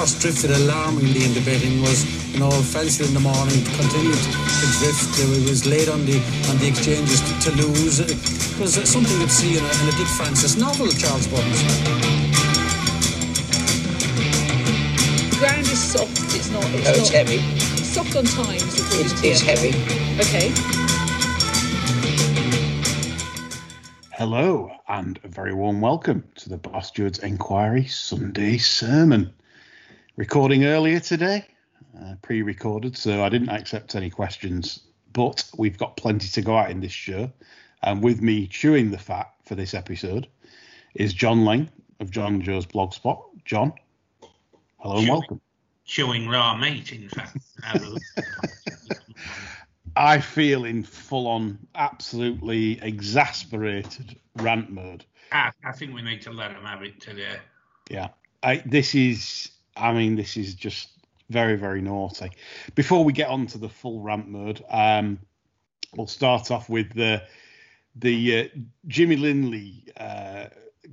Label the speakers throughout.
Speaker 1: horse drifted alarmingly in the betting was, you know, fancied in the morning, continued to drift. It was late on the on the exchanges to, to lose. It was uh, something you'd see in a, in a Dick Francis novel, Charles Byrnes.
Speaker 2: The ground is soft. It's not. It's
Speaker 3: No,
Speaker 2: not
Speaker 3: heavy.
Speaker 2: It's soft on times.
Speaker 3: It's, it's heavy.
Speaker 2: Okay.
Speaker 4: Hello, and a very warm welcome to the Bar Stewards Enquiry Sunday Sermon. Recording earlier today, uh, pre recorded, so I didn't accept any questions, but we've got plenty to go out in this show. And with me chewing the fat for this episode is John Leng of Jonjo's Blogspot. John, hello and welcome.
Speaker 5: chewing raw meat, in fact.
Speaker 4: I feel in full on, absolutely exasperated rant mode.
Speaker 5: I, I think we need to let them have it today.
Speaker 4: Yeah, I, this is. I mean, this is just very, very naughty. Before we get on to the full rant mode, um, we'll start off with the the uh, Jimmy Linley uh,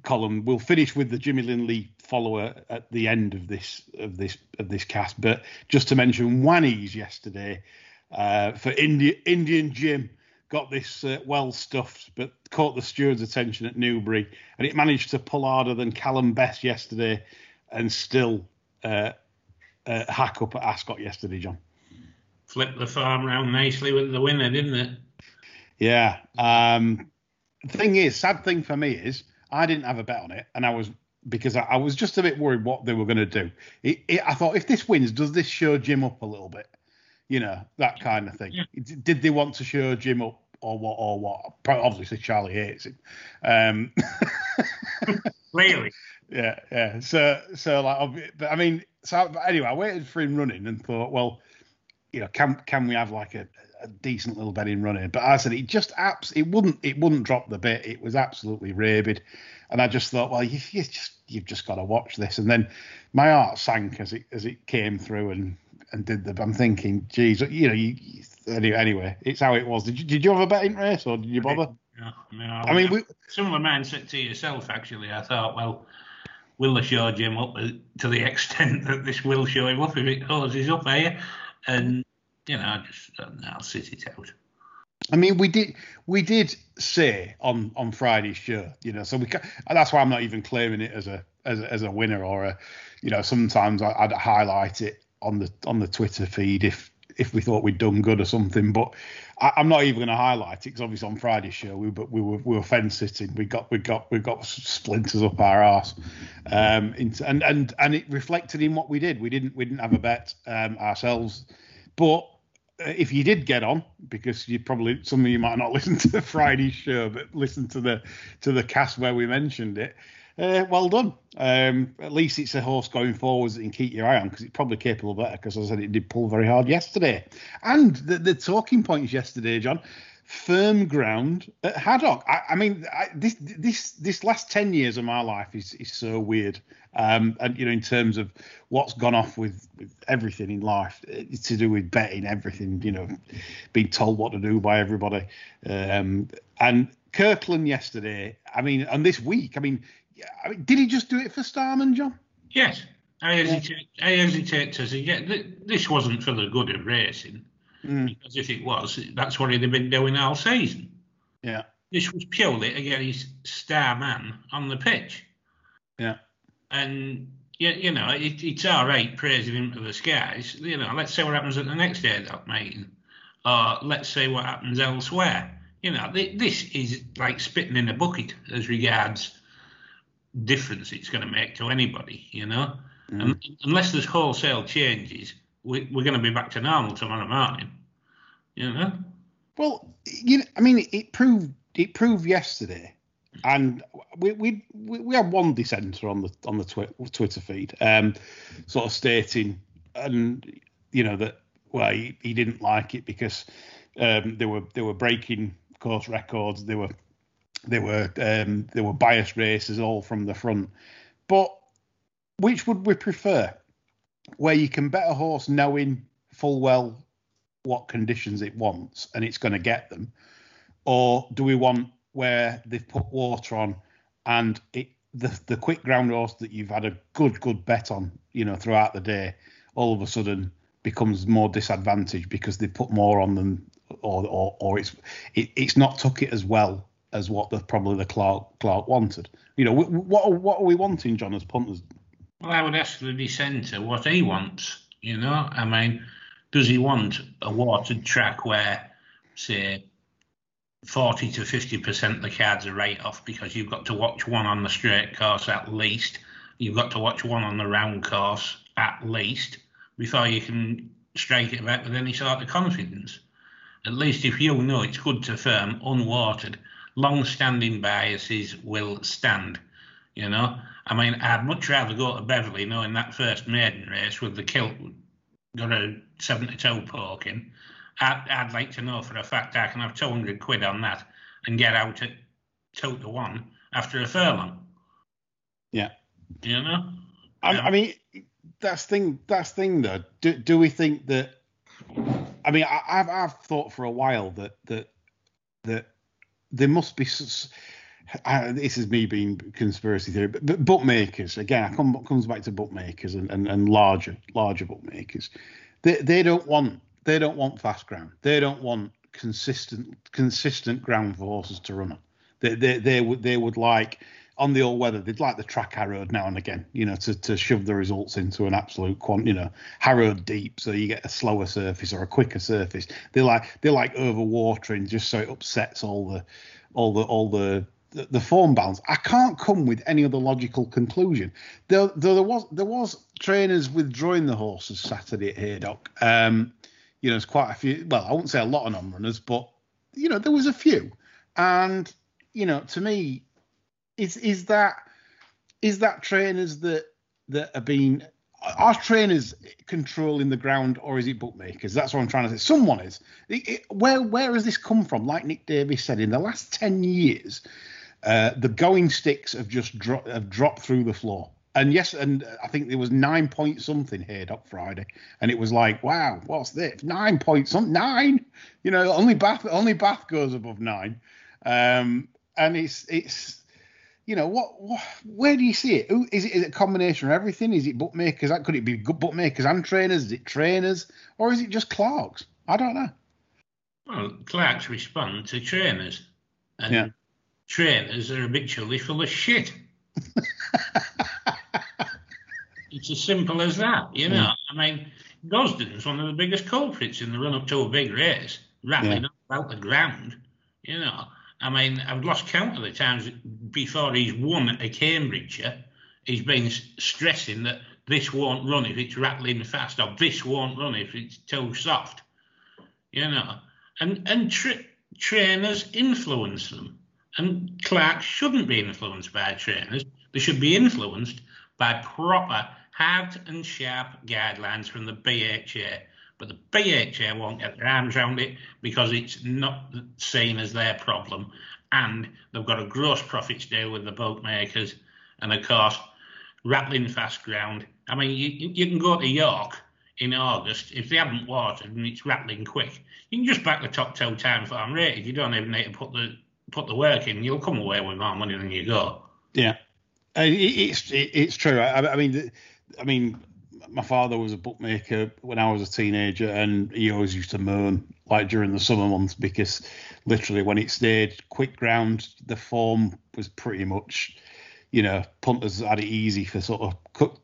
Speaker 4: column. We'll finish with the Jimmy Linley follower at the end of this of this of this cast. But just to mention, Wannies yesterday uh, for India, Indian Jim got this uh, well stuffed, but caught the steward's attention at Newbury, and it managed to pull harder than Callum Best yesterday, and still uh, uh, hack up at Ascot yesterday, John.
Speaker 5: Flipped the farm round nicely with the winner, didn't it?
Speaker 4: Yeah. Um, the thing is, sad thing for me is I didn't have a bet on it, and I was because I, I was just a bit worried what they were going to do. It, it, I thought if this wins, does this show Jim up a little bit? You know that kind of thing.
Speaker 5: Yeah.
Speaker 4: Did they want to show Jim up or what? Or what? Probably, obviously, Charlie hates him. Um,
Speaker 5: Clearly.
Speaker 4: Yeah, yeah. So, so like, but I mean, so but anyway, I waited for him running and thought, well, you know, can can we have like a, a decent little betting running? But I said it just abs, it wouldn't, it wouldn't drop the bit. It was absolutely rabid, and I just thought, well, you, you just you've just got to watch this. And then my heart sank as it as it came through and and did the. I'm thinking, geez, you know, you, you anyway, anyway, it's how it was. Did you did you have a betting race or did you bother?
Speaker 5: Yeah, no,
Speaker 4: I mean, we,
Speaker 5: similar mindset to yourself, actually. I thought, well, will they show Jim up to the extent that this will show him up if it closes up here? And, you know, I just, I'll sit it out.
Speaker 4: I mean, we did we did say on on Friday's show, you know, so we ca- that's why I'm not even claiming it as a as a, as a winner or a, you know, sometimes I, I'd highlight it on the on the Twitter feed if if we thought we'd done good or something, but I, I'm not even going to highlight it because obviously on Friday's show we but we were we were fence sitting, we got we got we got splinters up our arse, um, and and and it reflected in what we did. We didn't we didn't have a bet um, ourselves, but uh, if you did get on, because you probably some of you might not listen to the Friday show, but listen to the to the cast where we mentioned it. Uh, well done. Um, at least it's a horse going forwards that you can keep your eye on because it's probably capable better. Because I said, it did pull very hard yesterday. And the, the talking points yesterday, John, firm ground at Haydock. I, I mean, I, this this this last ten years of my life is is so weird. Um, and you know, in terms of what's gone off with, with everything in life, to do with betting, everything. You know, being told what to do by everybody. Um, and Kirkland yesterday. I mean, and this week. I mean, yeah, I mean, did he just do it for Starman, John?
Speaker 5: Yes, I hesitate, I hesitate to suggest that this wasn't for the good of racing.
Speaker 4: Mm.
Speaker 5: Because if it was, that's what he'd have been doing all season.
Speaker 4: Yeah,
Speaker 5: This was purely against Starman on the pitch.
Speaker 4: yeah,
Speaker 5: And, you, you know, it, it's all right praising him to the skies. You know, let's see what happens at the next Haydock meeting. Or let's see what happens elsewhere. You know, th- this is like spitting in a bucket as regards difference it's going to make to anybody, you know. And, unless there's wholesale changes, we, we're going to be back to normal tomorrow morning. You know?
Speaker 4: Well, you know, I mean, it, proved it proved yesterday, and we we we we had one dissenter on the on the twi- Twitter feed, um, sort of stating, and you know that well, he, he didn't like it because um, they were they were breaking course records, they were they were um, they were biased races all from the front, but which would we prefer? Where you can bet a horse knowing full well what conditions it wants and it's going to get them, or do we want where they've put water on and it the the quick ground horse that you've had a good good bet on, you know, throughout the day, all of a sudden becomes more disadvantaged because they've put more on them, or or, or it's it, it's not took it as well as what the probably the clerk clerk wanted. You know, what what are we wanting, John, as punters?
Speaker 5: Well, I would ask the dissenter what he wants. You know, I mean, does he want a watered track where, say, 40 to 50% of the cards are right off because you've got to watch one on the straight course at least. You've got to watch one on the round course at least before you can strike it back with any sort of confidence. At least if you know it's good to firm, unwatered, long standing biases will stand. You know, I mean, I'd much rather go to Beverley knowing that first maiden race with the kilt got a 72 poking I'd, I'd like to know for a fact I can have 200 quid on that and get out at two to one after a furlong.
Speaker 4: Yeah.
Speaker 5: You know?
Speaker 4: I, I mean, that's thing. That's thing though. Do, do we think that? I mean, I, have I've thought for a while that that that there must be. I, this is me being conspiracy theory, but, but bookmakers again. I come comes back to bookmakers and, and, and larger larger bookmakers. They they don't want they don't want fast ground. They don't want consistent consistent ground for horses to run on. They they they would they would like on the all weather. They'd like the track harrowed now and again, you know, to, to shove the results into an absolute quant, you know, harrowed deep, so you get a slower surface or a quicker surface. They like they like overwatering just so it upsets all the all the all the the, the form balance. I can't come with any other logical conclusion. There, there, there was there was trainers withdrawing the horses Saturday at Haydock. Um, you know, it's quite a few. Well, I won't say a lot of non-runners, but you know, there was a few. And you know, to me, is is that is that trainers that that are being are trainers controlling the ground or is it bookmakers? That's what I'm trying to say. Someone is. It, it, where where has this come from? Like Nick Davies said, in the last ten years, uh, the going sticks have just dro- have dropped through the floor and yes, and I think there was nine point something here up Friday, and it was like, wow, what's this? Nine point something, nine. You know, only Bath, only Bath goes above nine, um, and it's it's, you know, what, what, where do you see it? Is it is it a combination of everything? Is it bookmakers? Could it be good bookmakers and trainers? Is it trainers, or is it just clerks? I don't know.
Speaker 5: Well, Clerks respond to trainers, and
Speaker 4: yeah.
Speaker 5: trainers are habitually full of shit. It's as simple as that, you know. Mm. I mean, Gosden's one of the biggest culprits in the run up to a big race, rattling yeah. about the ground, you know. I mean, I've lost count of the times before he's won a Cambridgeshire, he's been stressing that this won't run if it's rattling fast, or this won't run if it's too soft, you know. And and tra- trainers influence them, and clerk shouldn't be influenced by trainers. They should be influenced by proper hard and sharp guidelines from the BHA. But the BHA won't get their arms around it because it's not seen as their problem. And they've got a gross profits deal with the bookmakers. And of course, rattling fast ground. I mean, you, you can go to York in August if they haven't watered and it's rattling quick. You can just back the top two time farm rated. You don't even need to put the put the work in. You'll come away with more money than you go.
Speaker 4: Yeah, uh, it's it's true. I, I mean, I mean, my father was a bookmaker when I was a teenager, and he always used to moan like during the summer months because literally when it stayed quick ground, the form was pretty much, you know, punters had it easy for sort of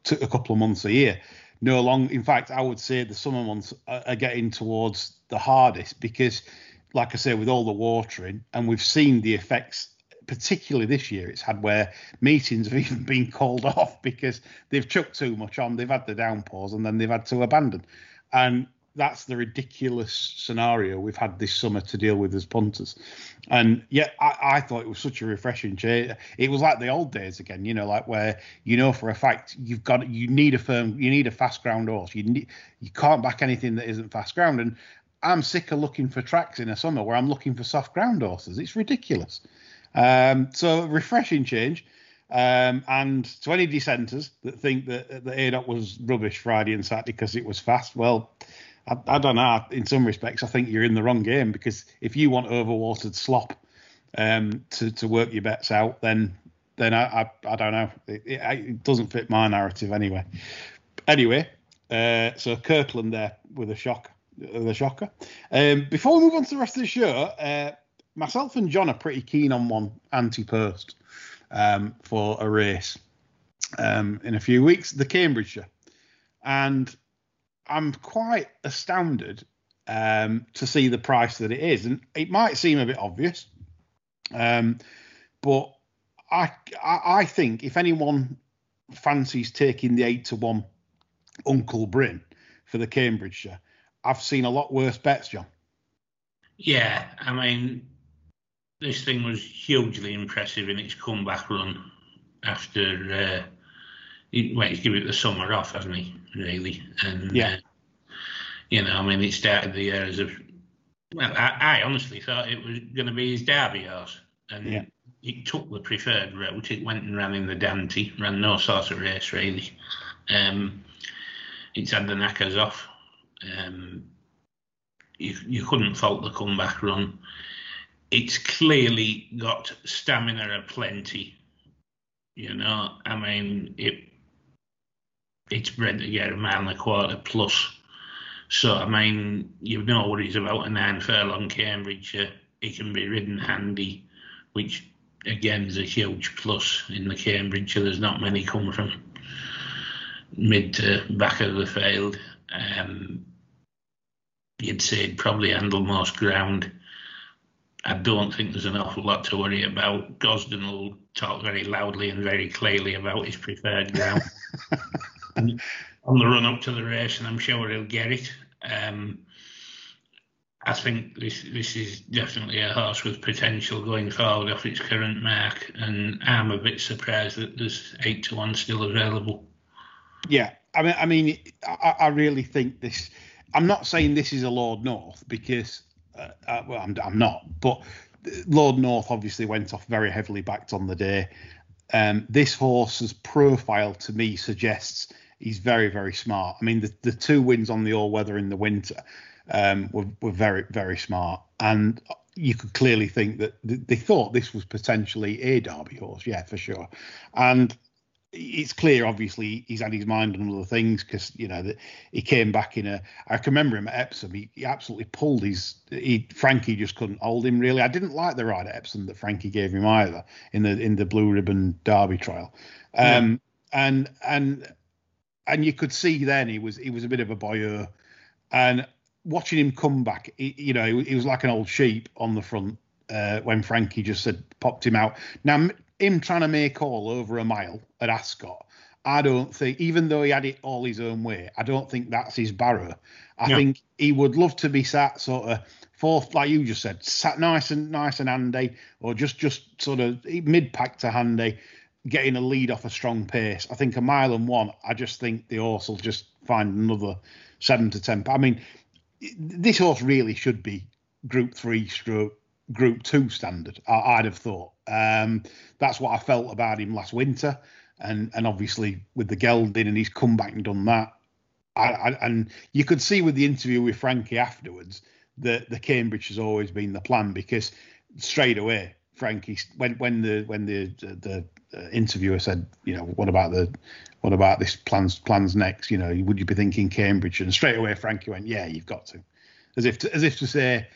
Speaker 4: took a couple of months a year. No long, in fact, I would say the summer months are getting towards the hardest because, like I say, with all the watering, and we've seen the effects particularly this year, it's had where meetings have even been called off because they've chucked too much on, they've had the downpours, and then they've had to abandon. And that's the ridiculous scenario we've had this summer to deal with as punters. And yet, I, I, thought it was such a refreshing change. It was like the old days again, you know, like where you know for a fact you've got you need a firm, you need a fast ground horse. You need, you can't back anything that isn't fast ground. And I'm sick of looking for tracks in a summer where I'm looking for soft ground horses. It's ridiculous. Um, so refreshing change. Um, and to any dissenters that think that the Haydock was rubbish Friday and Saturday because it was fast, well, I, I, don't know. In some respects, I think you're in the wrong game because if you want overwatered slop um, to to work your bets out, then then I I, I don't know. It, it, it, doesn't fit my narrative anyway. Anyway, uh, so Kirkland there with a shock, the shocker. Um, before we move on to the rest of the show, uh, myself and John are pretty keen on one ante-post um, for a race um, in a few weeks, the Cambridgeshire, and I'm quite astounded um, to see the price that it is, and it might seem a bit obvious, um, but I, I I think if anyone fancies taking the eight to one Uncle Bryn for the Cambridgeshire, I've seen a lot worse bets, John.
Speaker 5: Yeah, I mean, this thing was hugely impressive in its comeback run after. Uh, he, well, he's given it the summer off, hasn't he? Really, and
Speaker 4: yeah. Uh,
Speaker 5: you know, I mean, it started the year as a. Well, I, I honestly thought it was going to be his Derby horse, and
Speaker 4: yeah.
Speaker 5: it took the preferred route. It went and ran in the Dante, ran no sort of race really. Um, it's had the knackers off. Um, you, you couldn't fault the comeback run. It's clearly got stamina aplenty. You know, I mean, it it's bred to get a mile and a quarter plus. So, I mean, you've no worries about a nine furlong Cambridge. Uh, it can be ridden handy, which again is a huge plus in the Cambridge. There's not many come from mid to back of the field. Um, you'd say probably handle most ground. I don't think there's an awful lot to worry about. Gosden will talk very loudly and very clearly about his preferred ground on the run up to the race, and I'm sure he'll get it. Um, I think this this is definitely a horse with potential going forward off its current mark, and I'm a bit surprised that there's eight to one still available.
Speaker 4: Yeah, I mean, I mean, I, I really think this. I'm not saying this is a Lord North because, uh, uh, well, I'm, I'm not, but Lord North obviously went off very heavily backed on the day. Um, this horse's profile to me suggests he's very, very smart. I mean, the, the two wins on the all weather in the winter um, were, were very, very smart. And you could clearly think that they thought this was potentially a Derby horse, yeah, for sure. And it's clear, obviously, he's had his mind on other things because you know that he came back in a. I can remember him at Epsom. He, he absolutely pulled his. He Frankie just couldn't hold him really. I didn't like the ride at Epsom that Frankie gave him either in the in the blue ribbon Derby trial. Um, yeah. and and and you could see then he was he was a bit of a boyeur, and watching him come back, he, you know, he, he, was like an old sheep on the front uh, when Frankie just said popped him out. Now him trying to make all over a mile at Ascot, I don't think, even though he had it all his own way, I don't think that's his barrow. I yeah. think he would love to be sat sort of fourth, like you just said, sat nice and nice and handy, or just just sort of mid pack to handy, getting a lead off a strong pace. I think a mile and one. I just think the horse will just find another seven to ten. I mean, this horse really should be Group Three stroke Group Two standard. I, would have thought. Um, that's what I felt about him last winter, and and obviously with the gelding, and he's come back and done that. I, I, and you could see with the interview with Frankie afterwards that the Cambridge has always been the plan because straight away Frankie when when the when the the, the interviewer said you know what about the what about this plans plans next? You know would you be thinking Cambridge? And straight away Frankie went yeah you've got to. As if to, as if to say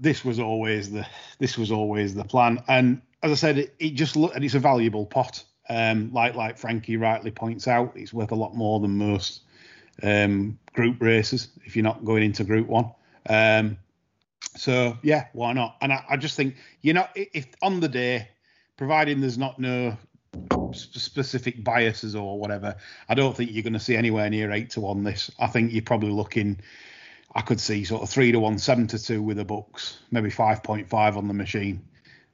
Speaker 4: this was always the this was always the plan. And as I said, it, it just looked and it's a valuable pot. Um, like like Frankie rightly points out, it's worth a lot more than most um, group races if you're not going into Group One. Um, so yeah, why not? And I, I just think you know if on the day, providing there's not no specific biases or whatever, I don't think you're going to see anywhere near eight to one. This I think you're probably looking I could see sort of three to one, seven to two with the books, maybe five point five on the machine.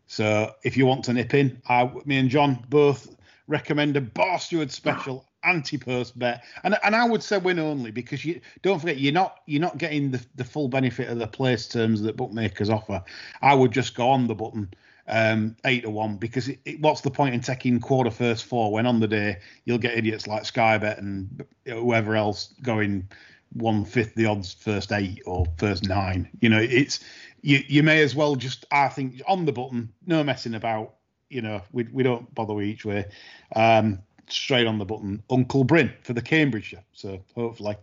Speaker 4: So if you want to nip in, I, me and John both recommend a Bar Steward special ante-post bet, and and I would say win only because you don't forget you're not you're not getting the, the full benefit of the place terms that bookmakers offer. I would just go on the button um, eight to one because it, it, what's the point in taking quarter first four when on the day you'll get idiots like Skybet and whoever else going one fifth the odds first eight or first nine. You know, it's you you may as well just I think on the button, no messing about, you know, we we don't bother each way. Um, straight on the button, Uncle Bryn for the Cambridgeshire. So hopefully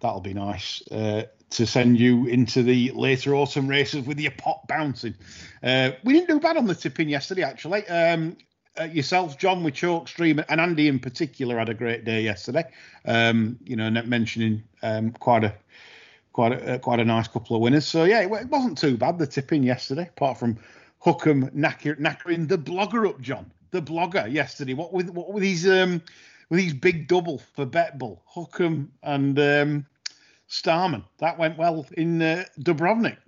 Speaker 4: that'll be nice uh, to send you into the later autumn races with your pot bouncing. Uh, we didn't do bad on the tipping yesterday, actually. Um, uh, yourself, John, with Chalkstream, and Andy in particular had a great day yesterday. Um, you know, mentioning um, quite a quite a uh, quite a nice couple of winners. So yeah, it, it wasn't too bad the tipping yesterday, apart from Hukum knacker, knackering the blogger up, John, the blogger yesterday. What with what with these um with these big double for Betbull, Hukum and um, Starman. That went well in uh, Dubrovnik.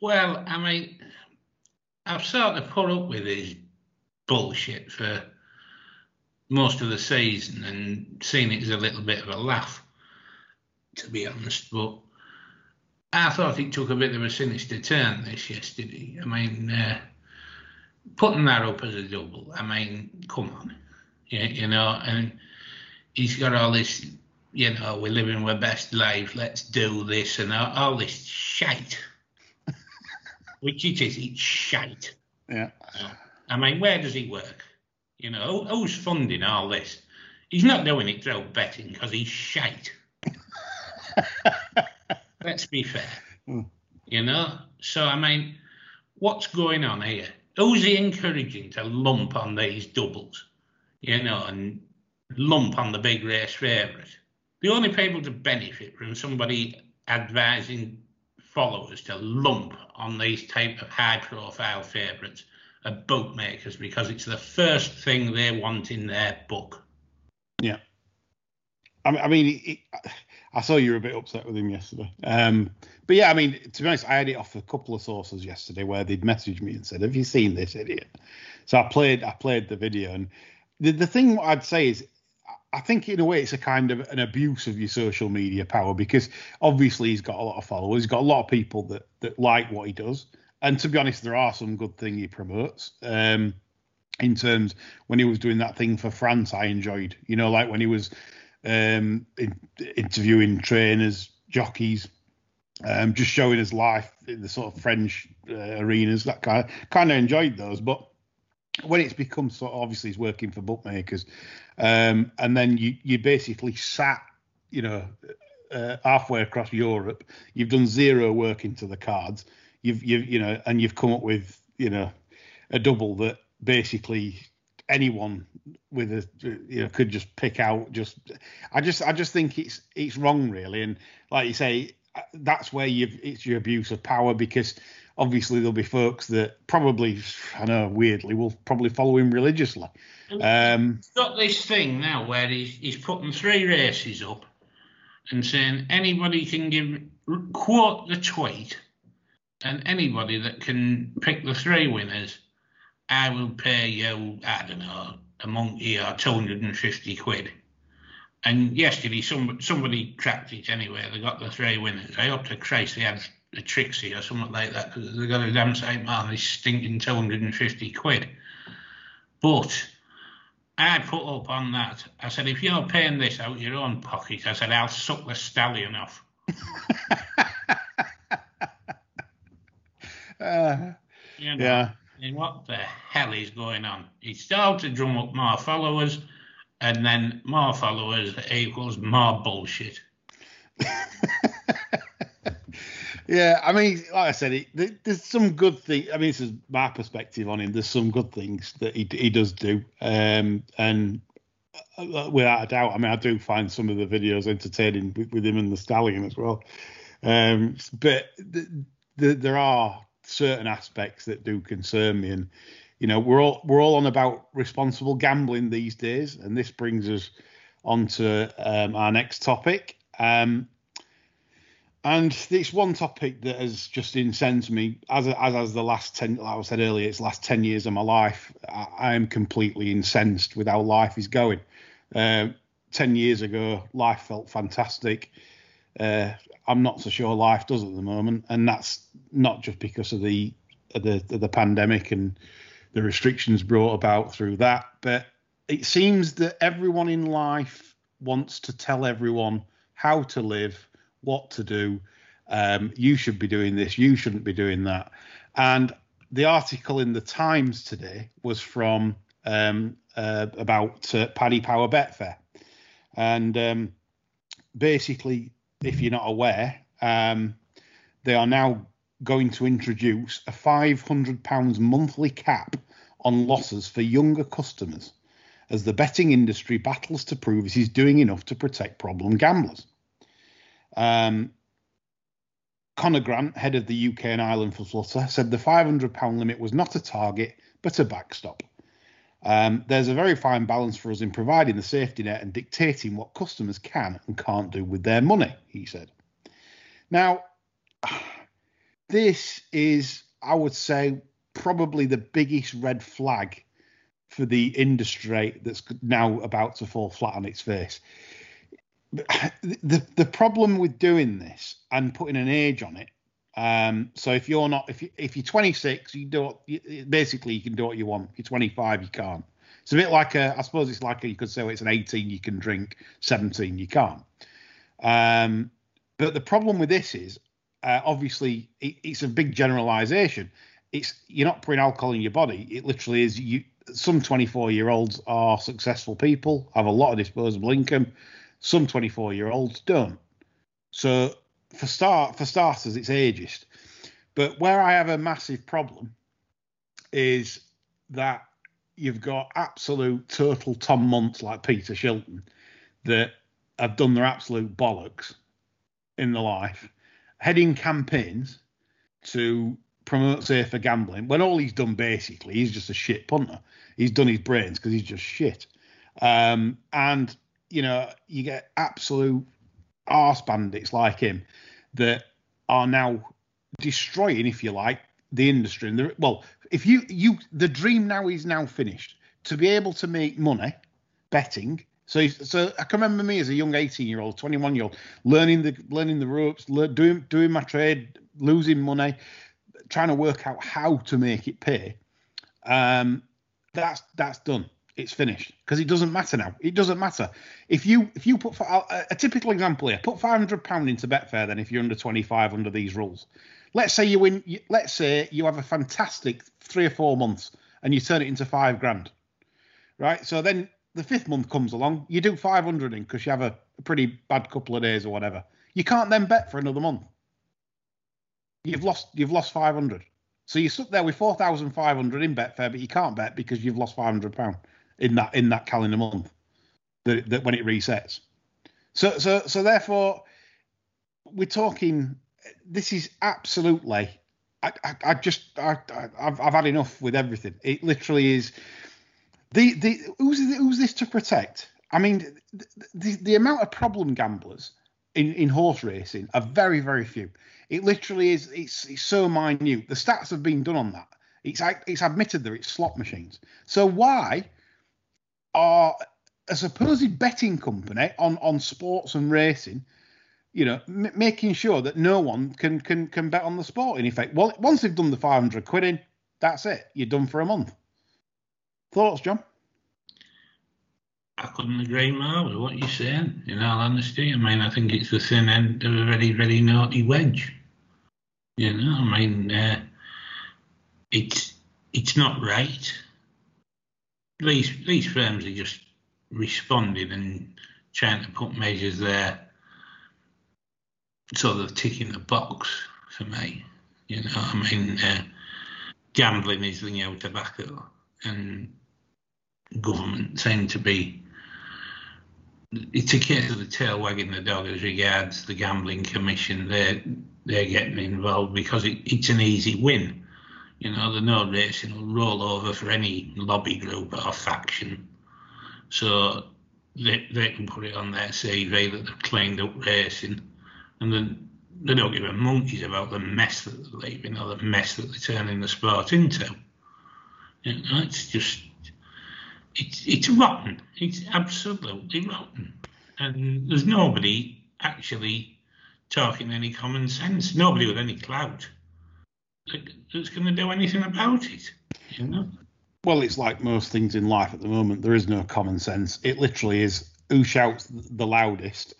Speaker 5: Well, I mean, I've sort of put up with his bullshit for most of the season and seen it as a little bit of a laugh, to be honest. But I thought it took a bit of a sinister turn this yesterday. I mean, uh, putting that up as a double, I mean, come on. You, you know, and he's got all this, you know, we're living our best life, let's do this, and all, all this shite. Which it is, it's shite.
Speaker 4: Yeah.
Speaker 5: I mean, where does he work? You know, who's funding all this? He's not doing it through betting because he's shite. Let's be fair.
Speaker 4: Mm.
Speaker 5: You know? So, I mean, what's going on here? Who's he encouraging to lump on these doubles? You know, and lump on the big race favourite? The only people to benefit from somebody advising followers to lump on these type of high profile favourites are bookmakers because it's the first thing they want in their book.
Speaker 4: Yeah. I mean, I, mean it, I saw you were a bit upset with him yesterday. Um, but yeah, I mean, to be honest, I had it off a couple of sources yesterday where they'd messaged me and said, "Have you seen this idiot?" So I played, I played the video, and the the thing I'd say is, I think in a way it's a kind of an abuse of your social media power because obviously he's got a lot of followers, he's got a lot of people that that like what he does, and to be honest, there are some good things he promotes. Um, in terms when he was doing that thing for France, I enjoyed. You know, like when he was um, in, interviewing trainers, jockeys, um, just showing his life in the sort of French uh, arenas. That kind of, kind of enjoyed those, but when it's become sort of obviously he's working for bookmakers, um, and then you you basically sat, you know, uh, halfway across Europe. You've done zero work into the cards. You've you you know, and you've come up with you know a double that basically anyone with a you know could just pick out just i just i just think it's it's wrong really. And like you say that's where you've it's your abuse of power because obviously there'll be folks that probably i know weirdly will probably follow him religiously. Um
Speaker 5: He's got this thing now where he's, he's putting three races up and saying anybody can give quote the tweet and anybody that can pick the three winners I will pay you, I don't know, a monkey or 250 quid. And yesterday, some, somebody tracked it anyway. They got the three winners. I hope to Christ they had a Trixie or something like that because they got a damn sight than this stinking 250 quid. But I put up on that. I said, if you're paying this out of your own pocket, I said, I'll suck the stallion off.
Speaker 4: uh,
Speaker 5: You know?
Speaker 4: yeah
Speaker 5: And what the hell is going on? He started to drum up more followers, and then more followers equals more bullshit.
Speaker 4: yeah, I mean, like I said, it, there's some good things. I mean, this is my perspective on him. There's some good things that he he does do, um, and uh, without a doubt, I mean, I do find some of the videos entertaining with, with him and the stallion as well. Um, but the, the, there are certain aspects that do concern me, and you know, we're all we're all on about responsible gambling these days, and this brings us on to um, our next topic. Um, and it's one topic that has just incensed me, as as as the last ten, like I said earlier, it's the last ten years of my life. I, I am completely incensed with how life is going. Uh, ten years ago, life felt fantastic. Uh, I'm not so sure life does at the moment, and that's not just because of the of the of the pandemic and the restrictions brought about through that, but it seems that everyone in life wants to tell everyone how to live, what to do. Um, you should be doing this, you shouldn't be doing that. And the article in the Times today was from um, uh, about uh, Paddy Power Betfair, and um, basically, if you're not aware, um, they are now going to introduce a £500 monthly cap on losses for younger customers as the betting industry battles to prove it is doing enough to protect problem gamblers. Um, Conor Grant, head of the UK and Ireland for Flutter, said the £500 limit was not a target but a backstop. Um, there's a very fine balance for us in providing the safety net and dictating what customers can and can't do with their money, he said. Now, this is, I would say, probably the biggest red flag for the industry that's now about to fall flat on its face. The the problem with doing this and putting an age on it. Um, so if you're not if you if you're 26, you do basically you can do what you want. If you're 25, you can't. It's a bit like a I suppose it's like a, you could say well, it's an 18 you can drink, 17 you can't. Um, but the problem with this is uh, obviously it, it's a big generalization. It's you're not putting alcohol in your body. It literally is you. Some 24 year olds are successful people, have a lot of disposable income. Some 24 year olds don't. So for start for starters, it's ageist. But where I have a massive problem is that you've got absolute total Tom Munts like Peter Shilton that have done their absolute bollocks in the life, heading campaigns to promote safer gambling when all he's done basically he's just a shit punter. He's done his brains because he's just shit. Um, and you know you get absolute arse bandits like him that are now destroying, if you like, the industry. And well, if you you the dream now is now finished to be able to make money betting. So so I can remember me as a young 18 year old, 21 year old, learning the learning the ropes, doing doing my trade, losing money, trying to work out how to make it pay. Um, that's that's done it's finished because it doesn't matter now. It doesn't matter if you if you put a, a typical example here. Put five hundred pound into Betfair then if you're under twenty five under these rules. Let's say you win. Let's say you have a fantastic three or four months and you turn it into five grand, right? So then the fifth month comes along, you do five hundred in because you have a, a pretty bad couple of days or whatever. You can't then bet for another month. You've lost. You've lost five hundred. So you're stuck there with four thousand five hundred in Betfair, but you can't bet because you've lost five hundred pound in that in that calendar month that, that when it resets. So so so therefore, we're talking. This is absolutely. I, I, I just I, I've I've had enough with everything. It literally is. The the who's who's this to protect? I mean, the, the, the amount of problem gamblers in, in horse racing are very very few. It literally is. It's, it's so minute. The stats have been done on that. It's it's admitted that it's slot machines. So why are a supposed betting company on on sports and racing you know, m- making sure that no one can can can bet on the sport. In effect, well, once they've done the 500 quid in, that's it. You're done for a month. Thoughts, John?
Speaker 5: I couldn't agree more with what you're saying. In all honesty, I mean, I think it's the thin end of a very, very naughty wedge. You know, I mean, uh, it's it's not right these these firms are just responding and trying to put measures there, sort of ticking the box for me. You know, I mean, uh, gambling is the new tobacco, and government seem to be. It's a case of the tail wagging the dog as regards the gambling commission. They're they're getting involved because it, it's an easy win you know, the no racing will roll over for any lobby group or faction. So they, they can put it on their CV that they've cleaned up racing. And then they don't give a monkeys about the mess that they're leaving or the mess that they're turning the sport into. You know, it's just, it's, it's rotten. It's absolutely rotten. And there's nobody actually talking any common sense, nobody with any clout that's going to do anything about it. You know.
Speaker 4: Well, it's like most things in life at the moment. There is no common sense. It literally is who shouts the loudest,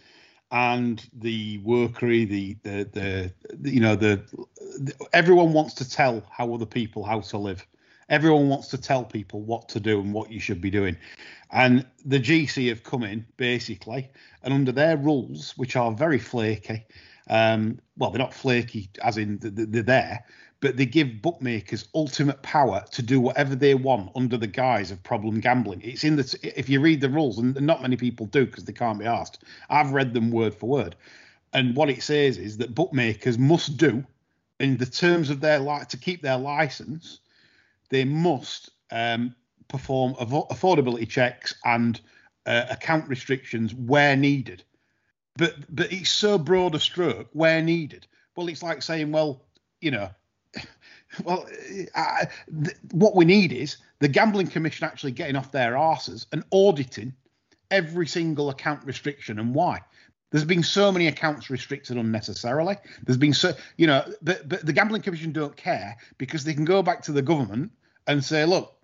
Speaker 4: and the workery, the the the, the you know the everyone wants to tell how other people how to live. Everyone wants to tell people what to do and what you should be doing. And the GC have come in basically, and under their rules, which are very flaky, um, well, they're not flaky as in they're there, but they give bookmakers ultimate power to do whatever they want under the guise of problem gambling. It's in the if you read the rules, and not many people do because they can't be asked. I've read them word for word, and what it says is that bookmakers must do, in the terms of their like to keep their license, they must um, perform affordability checks and uh, account restrictions where needed. But but it's so broad a stroke where needed. Well, it's like saying, well, you know, well, uh, th- what we need is the gambling commission actually getting off their arses and auditing every single account restriction and why. There's been so many accounts restricted unnecessarily. There's been so, you know, but, but the gambling commission don't care because they can go back to the government and say, look,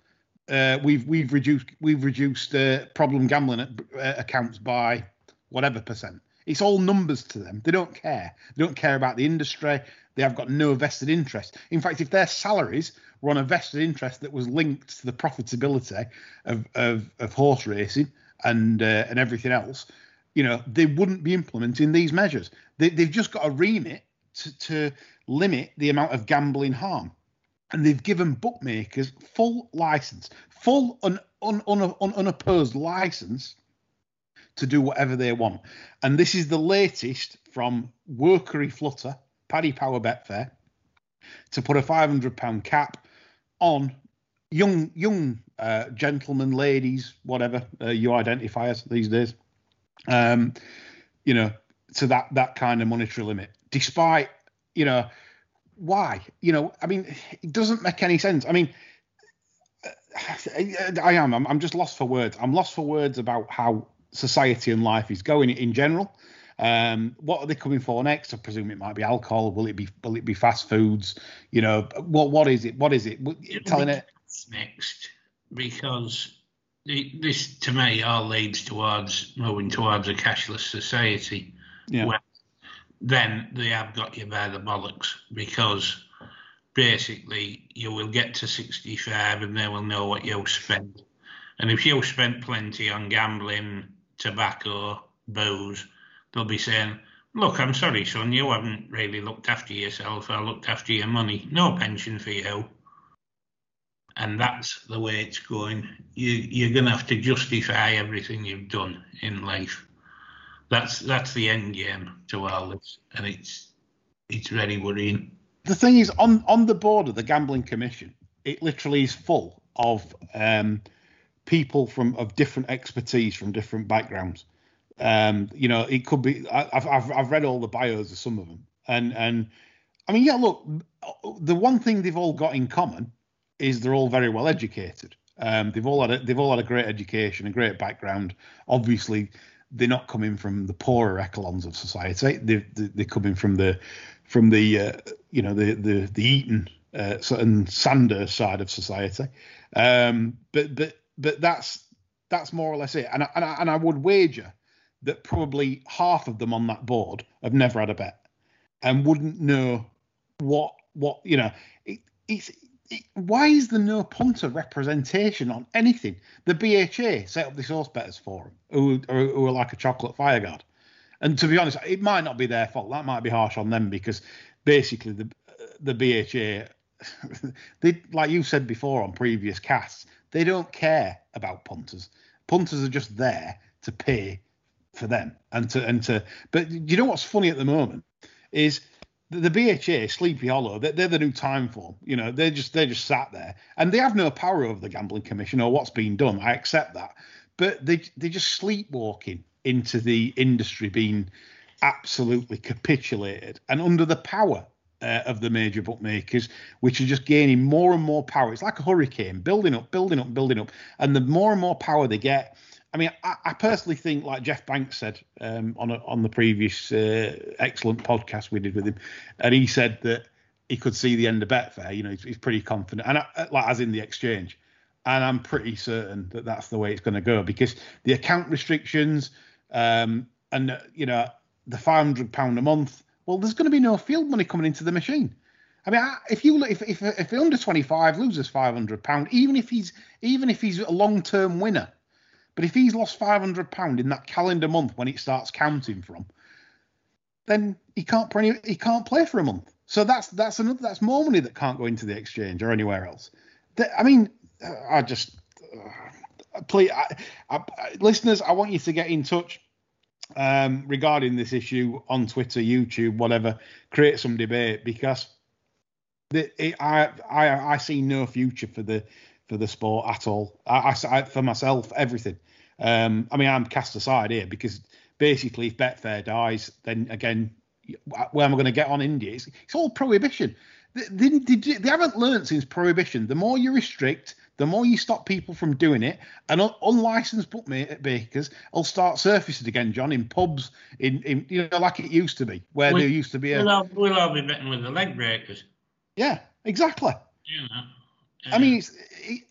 Speaker 4: uh, we've we've reduced we've reduced uh, problem gambling uh, accounts by whatever percent. It's all numbers to them. They don't care. They don't care about the industry. They have got no vested interest. In fact, if their salaries were on a vested interest that was linked to the profitability of of, of horse racing and uh, and everything else, you know, they wouldn't be implementing these measures. They, have just got a remit to, to limit the amount of gambling harm and they've given bookmakers full license, full un, un, un, unopposed license to do whatever they want. And this is the latest from Workery Flutter, Paddy Power Betfair, to put a £500 cap on young young uh, gentlemen, ladies, whatever uh, you identify as these days. Um, you know, to that that kind of monetary limit, despite you know why? You know, I mean, it doesn't make any sense. I mean, I am. I'm, I'm just lost for words. I'm lost for words about how society and life is going in general. Um, what are they coming for next? I presume it might be alcohol. Will it be? Will it be fast foods? You know, what? What is it? What is it? Telling it
Speaker 5: next because this, to me, all leads towards moving towards a cashless society.
Speaker 4: Yeah. Where
Speaker 5: then they have got you by the bollocks because basically you will get to 65 and they will know what you've spent. And if you've spent plenty on gambling, tobacco, booze, they'll be saying, Look, I'm sorry, son, you haven't really looked after yourself or looked after your money. No pension for you. And that's the way it's going. You, you're going to have to justify everything you've done in life that's that's the end game to all this, and it's it's very worrying.
Speaker 4: The thing is, on on the board of the gambling commission, it literally is full of um, people from of different expertise from different backgrounds. Um, you know, it could be. I've, I've I've read all the bios of some of them, and and I mean, yeah, look, the one thing they've all got in common is they're all very well educated. Um, they've all had a, they've all had a great education, a great background. Obviously, they're not coming from the poorer echelons of society. They're, they're coming from the from the uh, you know the the the Eton uh, and Sanders side of society. Um, but but but that's that's more or less it. And I, and I, and I would wager that probably half of them on that board have never had a bet and wouldn't know what what you know. It, it's why is there no punter representation on anything? The BHA set up this horse betters forum, who, who, who are like a chocolate fireguard. And to be honest, it might not be their fault. That might be harsh on them because basically the the BHA, they like you said before on previous casts, they don't care about punters. Punters are just there to pay for them and to and to. But you know what's funny at the moment is the, BHA, Sleepy Hollow, they're, they're, the new Timeform. You know, they're just they're just sat there, and they have no power over the gambling commission or what's being done. I accept that, but they they're just sleepwalking into the industry being absolutely capitulated and under the power uh, of the major bookmakers, which are just gaining more and more power. It's like a hurricane, building up, building up, building up, and the more and more power they get, I mean, I, I, personally think, like Jeff Banks said um, on a, on the previous uh, excellent podcast we did with him, and he said that he could see the end of Betfair. You know, he's, he's pretty confident, and I, uh, like as in the exchange, and I'm pretty certain that that's the way it's going to go because the account restrictions um, and uh, you know the 500 pound a month. Well, there's going to be no field money coming into the machine. I mean, if you look- if if if under twenty five loses five hundred pound, even if he's even if he's a long term winner, but if he's lost five hundred pound in that calendar month when it starts counting from, then he can't play he can't play for a month. So that's that's another that's more money that can't go into the exchange or anywhere else. I mean, I just uh, please, I, I- listeners, I want you to get in touch um, regarding this issue on Twitter, YouTube, whatever. Create some debate because the, it, I, I I see no future for the for the sport at all. I, I- for myself, everything. Um, I mean, I'm cast aside here because basically, if Betfair dies, then again, where am I going to get on India? It's, it's all prohibition. They, they, they, they haven't learned since prohibition. The more you restrict, the more you stop people from doing it, and un- unlicensed bookmakers will start surfacing again, John, in pubs, in, in you know, like it used to be, where
Speaker 5: We-
Speaker 4: there used to be a
Speaker 5: We'll all, we'll all be betting with the leg breakers.
Speaker 4: yeah, exactly.
Speaker 5: Know.
Speaker 4: I mean, it's,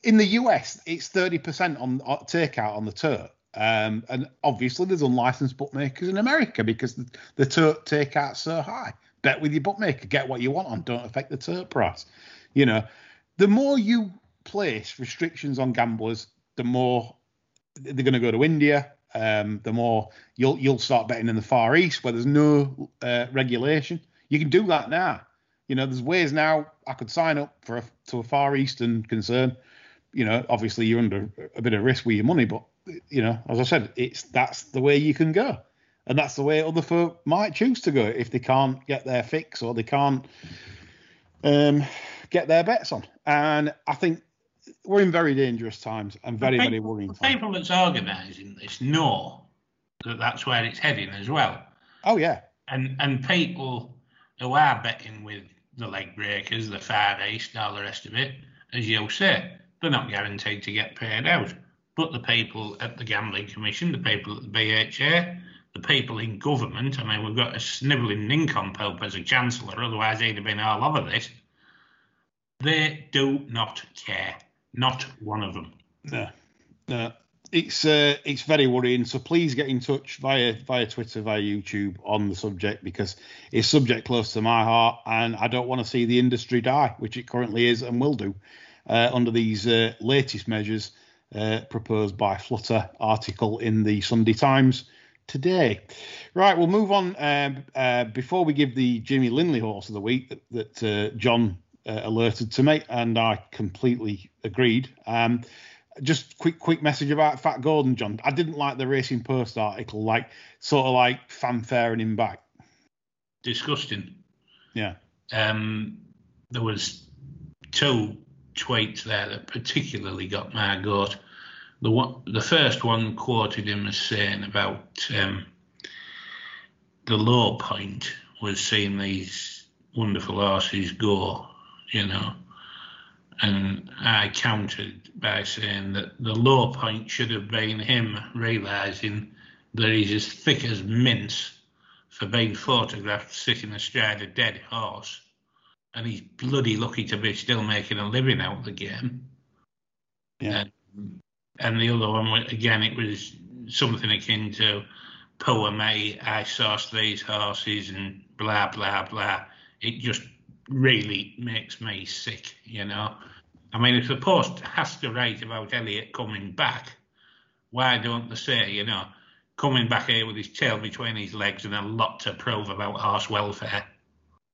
Speaker 4: in the US, it's thirty percent on on takeout on the tote, um, and obviously there's unlicensed bookmakers in America because the, the tote takeout's so high. Bet with your bookmaker, get what you want on, don't affect the tote price. You know, the more you place restrictions on gamblers, the more they're going to go to India. Um, the more you'll you'll start betting in the Far East where there's no uh, regulation. You can do that now. You know, there's ways now. I could sign up for a, to a Far Eastern concern. You know, obviously you're under a bit of risk with your money, but you know, as I said, it's that's the way you can go, and that's the way other folk might choose to go if they can't get their fix or they can't um, get their bets on. And I think we're in very dangerous times and very
Speaker 5: The
Speaker 4: very worrying
Speaker 5: The
Speaker 4: times.
Speaker 5: people that's organising this know that that's where it's heading as well.
Speaker 4: Oh yeah,
Speaker 5: And and people who are betting with the leg breakers, the Far East, all the rest of it, as you'll say, they're not guaranteed to get paid out. But the people at the Gambling Commission, the people at the BHA, the people in government, I mean, we've got a snivelling nincompoop as a chancellor, otherwise he'd have been all over this. They do not care. Not one of them.
Speaker 4: No, no. It's uh, it's very worrying. So please get in touch via via Twitter, via YouTube on the subject because it's subject close to my heart, and I don't want to see the industry die, which it currently is and will do uh, under these uh, latest measures uh, proposed by Flutter article in the Sunday Times today. Right, we'll move on. Um, uh, before we give the Jimmy Lindley horse of the week that, that uh, John uh, alerted to me, and I completely agreed. Um, just quick, quick message about Fat Gordon, John. I didn't like the Racing Post article, like sort of like fanfaring him back.
Speaker 5: Disgusting.
Speaker 4: Yeah,
Speaker 5: um, there was two tweets there that particularly got my goat. The one, the first one quoted him as saying about um, the low point was seeing these wonderful horses go, you know, and I countered by saying that the low point should have been him realizing that he's as thick as mince for being photographed sitting astride a dead horse, and he's bloody lucky to be still making a living out of the game.
Speaker 4: yeah,
Speaker 5: And, and the other one, again, it was something akin to poor me, I sourced these horses and blah, blah, blah. It just really makes me sick, you know. I mean, if the Post has to write about Elliott coming back, why don't they say, you know, coming back here with his tail between his legs and a lot to prove about horse welfare?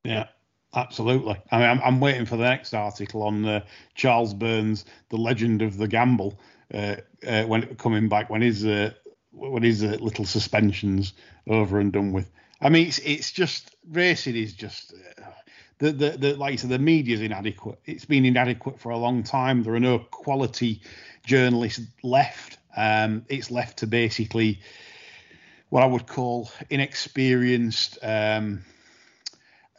Speaker 4: yeah. Absolutely. I mean, I'm, I'm waiting for the next article on uh, Charles Byrnes, the legend of the gamble, uh, uh, when coming back when his uh, when his uh, little suspensions over and done with. I mean, it's it's just racing is just uh, the, the the like you said, the media's inadequate. It's been inadequate for a long time. There are no quality journalists left. Um, it's left to basically what I would call inexperienced. Um,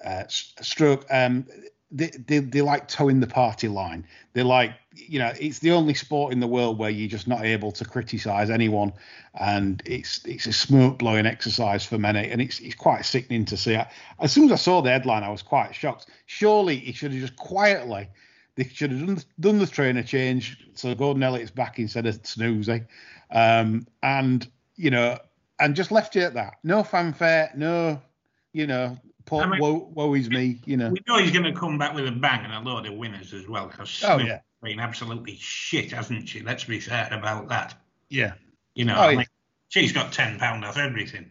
Speaker 4: uh, stroke. Um, they, they like toeing the party line. They like you know it's the only sport in the world where you're just not able to criticise anyone, and it's it's a smoke blowing exercise for many, and it's it's quite sickening to see. I, as soon as I saw the headline, I was quite shocked. Surely he should have just quietly. They should have done, done the trainer change so Gordon Elliott's back instead of Sneezy, um, and you know, and just left it at that. No fanfare, no You know, poor,
Speaker 5: I mean-
Speaker 4: woe, woe is me. You know.
Speaker 5: We know he's going to come back with a bang and a load of winners as well because
Speaker 4: Oh,
Speaker 5: Smith's
Speaker 4: yeah.
Speaker 5: been absolutely shit, hasn't she? Let's be fair about that.
Speaker 4: Yeah.
Speaker 5: You know,
Speaker 4: Oh,
Speaker 5: I mean, she's got ten pound off everything.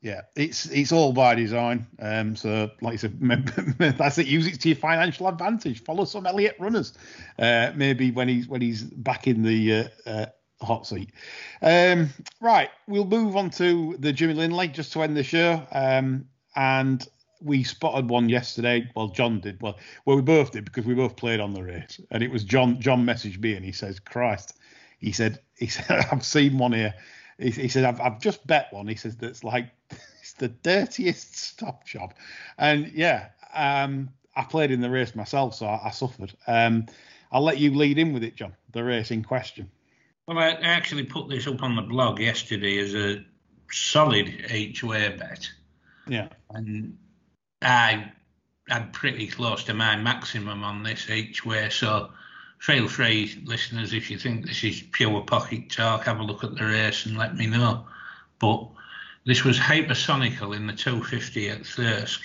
Speaker 4: Yeah, it's it's all by design. Um, so like I said, that's it. Use it to your financial advantage. Follow some Elliott runners. Uh, maybe when he's when he's back in the uh, uh, hot seat. Um, right, we'll move on to the Jimmy Lindley just to end the show. Um, and we spotted one yesterday. Well, John did. Well, well, we both did because we both played on the race. And it was John. John messaged me and he says, "Christ," he said. He said, "I've seen one here." He, he said, I've, "I've just bet one." He says that's like it's the dirtiest stop job. And yeah, um, I played in the race myself, so I, I suffered. Um, I'll let you lead in with it, John. The race in question.
Speaker 5: Well, I actually put this up on the blog yesterday as a solid each-way bet,
Speaker 4: Yeah.
Speaker 5: and I had pretty close to my maximum on this each-way. So feel free, listeners, if you think this is pure pocket talk, have a look at the race and let me know. But this was hypersonical in the 250 at Thirsk.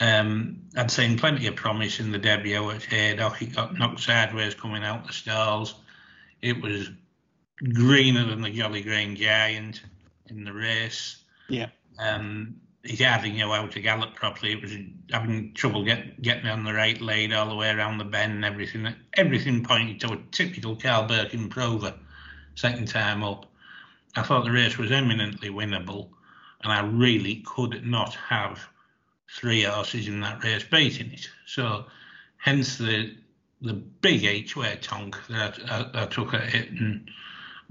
Speaker 5: Um, I'd seen plenty of promise in the debut at Haydock. It got knocked sideways coming out the stalls. It was greener than the Jolly Green Giant in the race.
Speaker 4: Yeah.
Speaker 5: Um, he hardly knew how to gallop properly. It was having trouble get, getting on the right lead all the way around the bend and everything. Everything pointed to a typical Karl Burke improver second time up. I thought the race was eminently winnable, and I really could not have three horses in that race beating it. So, hence the the big each way tonk that I, I took at it, and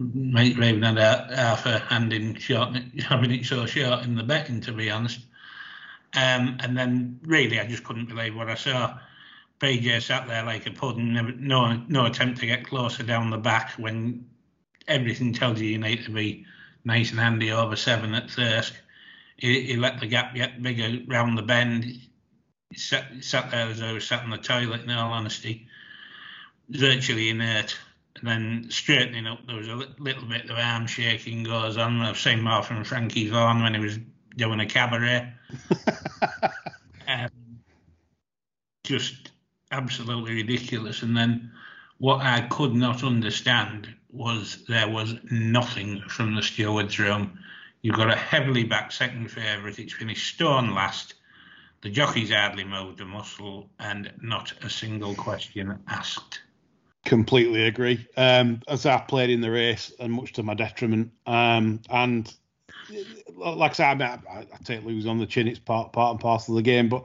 Speaker 5: Raven had a, half a hand in short, having it so short in the betting, to be honest. Um, and then really, I just couldn't believe what I saw. PJ sat there like a pudding, never, no no attempt to get closer down the back when everything tells you you need to be nice and handy over seven at Thirsk. He, he let the gap get bigger round the bend. He sat, sat there as though was sat in the toilet, in all honesty, virtually inert. And then straightening up, there was a little bit of arm shaking goes on. I've seen more from Frankie Vaughan when he was doing a cabaret. um, just absolutely ridiculous. And then what I could not understand was there was nothing from the stewards' room. You've got a heavily backed second favourite. It's finished stone last. The jockeys hardly moved a muscle, and not a single question asked.
Speaker 4: Completely agree. Um, as I played in the race, and much to my detriment. Um, and like I said, I, mean, I, I take lose on the chin. It's part part and parcel of the game. But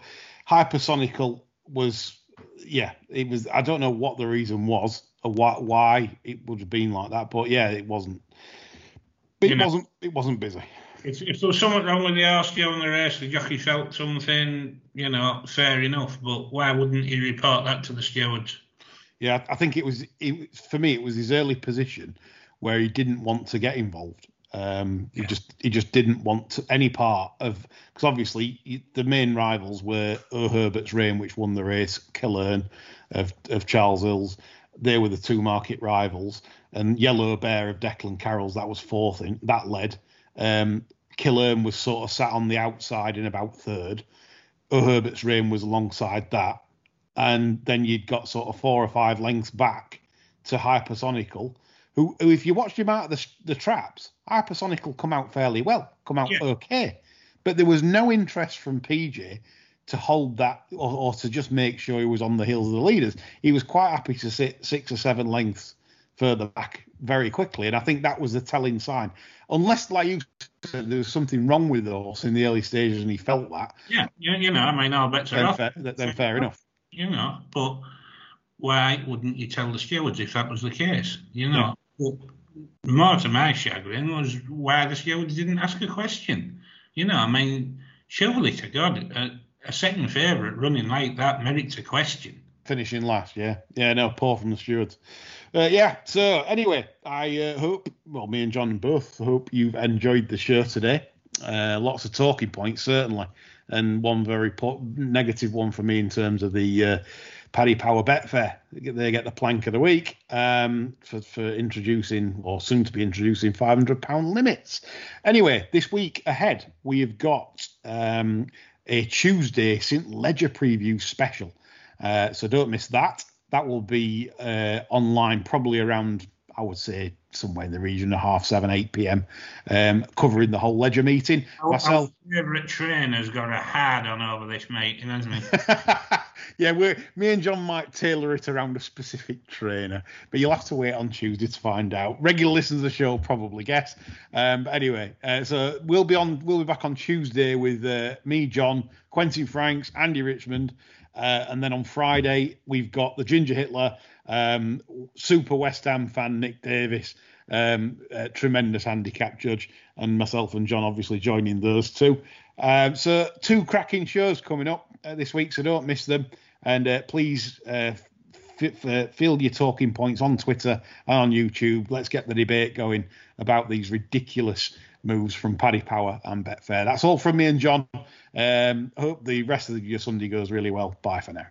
Speaker 4: hypersonical was, yeah, it was. I don't know what the reason was or why, why it would have been like that. But yeah, it wasn't. It
Speaker 5: You know-
Speaker 4: wasn't. It wasn't busy.
Speaker 5: If, if there was something wrong with the horse during the race, the jockey felt something, you know, fair enough. But why wouldn't he report that to the stewards?
Speaker 4: Yeah, I think it was it, for me. It was his early position where he didn't want to get involved. Um, he
Speaker 5: Yeah.
Speaker 4: just he just didn't want to, any part of because obviously he- the main rivals were O'Herbert's Reign, which won the race, Killern of of Charles Hills. They were the two market rivals, and Yellow Bear of Declan Carroll's that was fourth in that led. Um, Killern was sort of sat on the outside in about third. O'Herbert's Reign was alongside that and then you'd got sort of four or five lengths back to Hypersonical, who, who if you watched him out of the, the traps, Hypersonical come out fairly well, come out
Speaker 5: Yeah.
Speaker 4: okay, but there was no interest from PJ to hold that or, or to just make sure he was on the heels of the leaders. He was quite happy to sit six or seven lengths further back very quickly, and I think that was the telling sign. Unless, like you said, there was something wrong with the horse in the early stages, and he felt that,
Speaker 5: Yeah, you, you know, I mean, all bets are
Speaker 4: then,
Speaker 5: off.
Speaker 4: fair, then fair uh, enough.
Speaker 5: You know, but why wouldn't you tell the stewards if that was the case? You know, but more to my chagrin was why the stewards didn't ask a question. You know, I mean, surely to God, a, a second favourite running like that merits a question.
Speaker 4: finishing last. Yeah, yeah, no, poor from the stewards. Uh, yeah. So anyway, I uh, hope, well, me and John both hope you've enjoyed the show today. Uh, lots of talking points, certainly, and one very po- negative one for me in terms of the uh, Paddy Power Betfair. They get the plank of the week um, for, for introducing or soon to be introducing £500 limits. Anyway, this week ahead, we have got um, a Tuesday St. Leger preview special. Uh, so don't miss that. That will be uh, online probably around, I would say, somewhere in the region of half seven, eight p.m. Um, covering the whole Leger meeting. Myself,
Speaker 5: our favourite trainer's got a hard on over this meeting, hasn't he?
Speaker 4: yeah, we me and John might tailor it around a specific trainer, but you'll have to wait on Tuesday to find out. Regular listeners of the show probably guess. Um, but anyway, uh, so we'll be on, we'll be back on Tuesday with uh, me, John, Quentin Franks, Andy Richmond. Uh, and then on Friday, we've got the Ginger Hitler, um, super West Ham fan Nick Davis, um, tremendous handicap judge, and myself and John obviously joining those two. Um, so, two cracking shows coming up uh, this week, so don't miss them. And uh, please uh, f- f- field your talking points on Twitter and on YouTube. Let's get the debate going about these ridiculous moves from Paddy Power and Betfair. That's all from me and John. Um, hope the rest of your Sunday goes really well. Bye for now.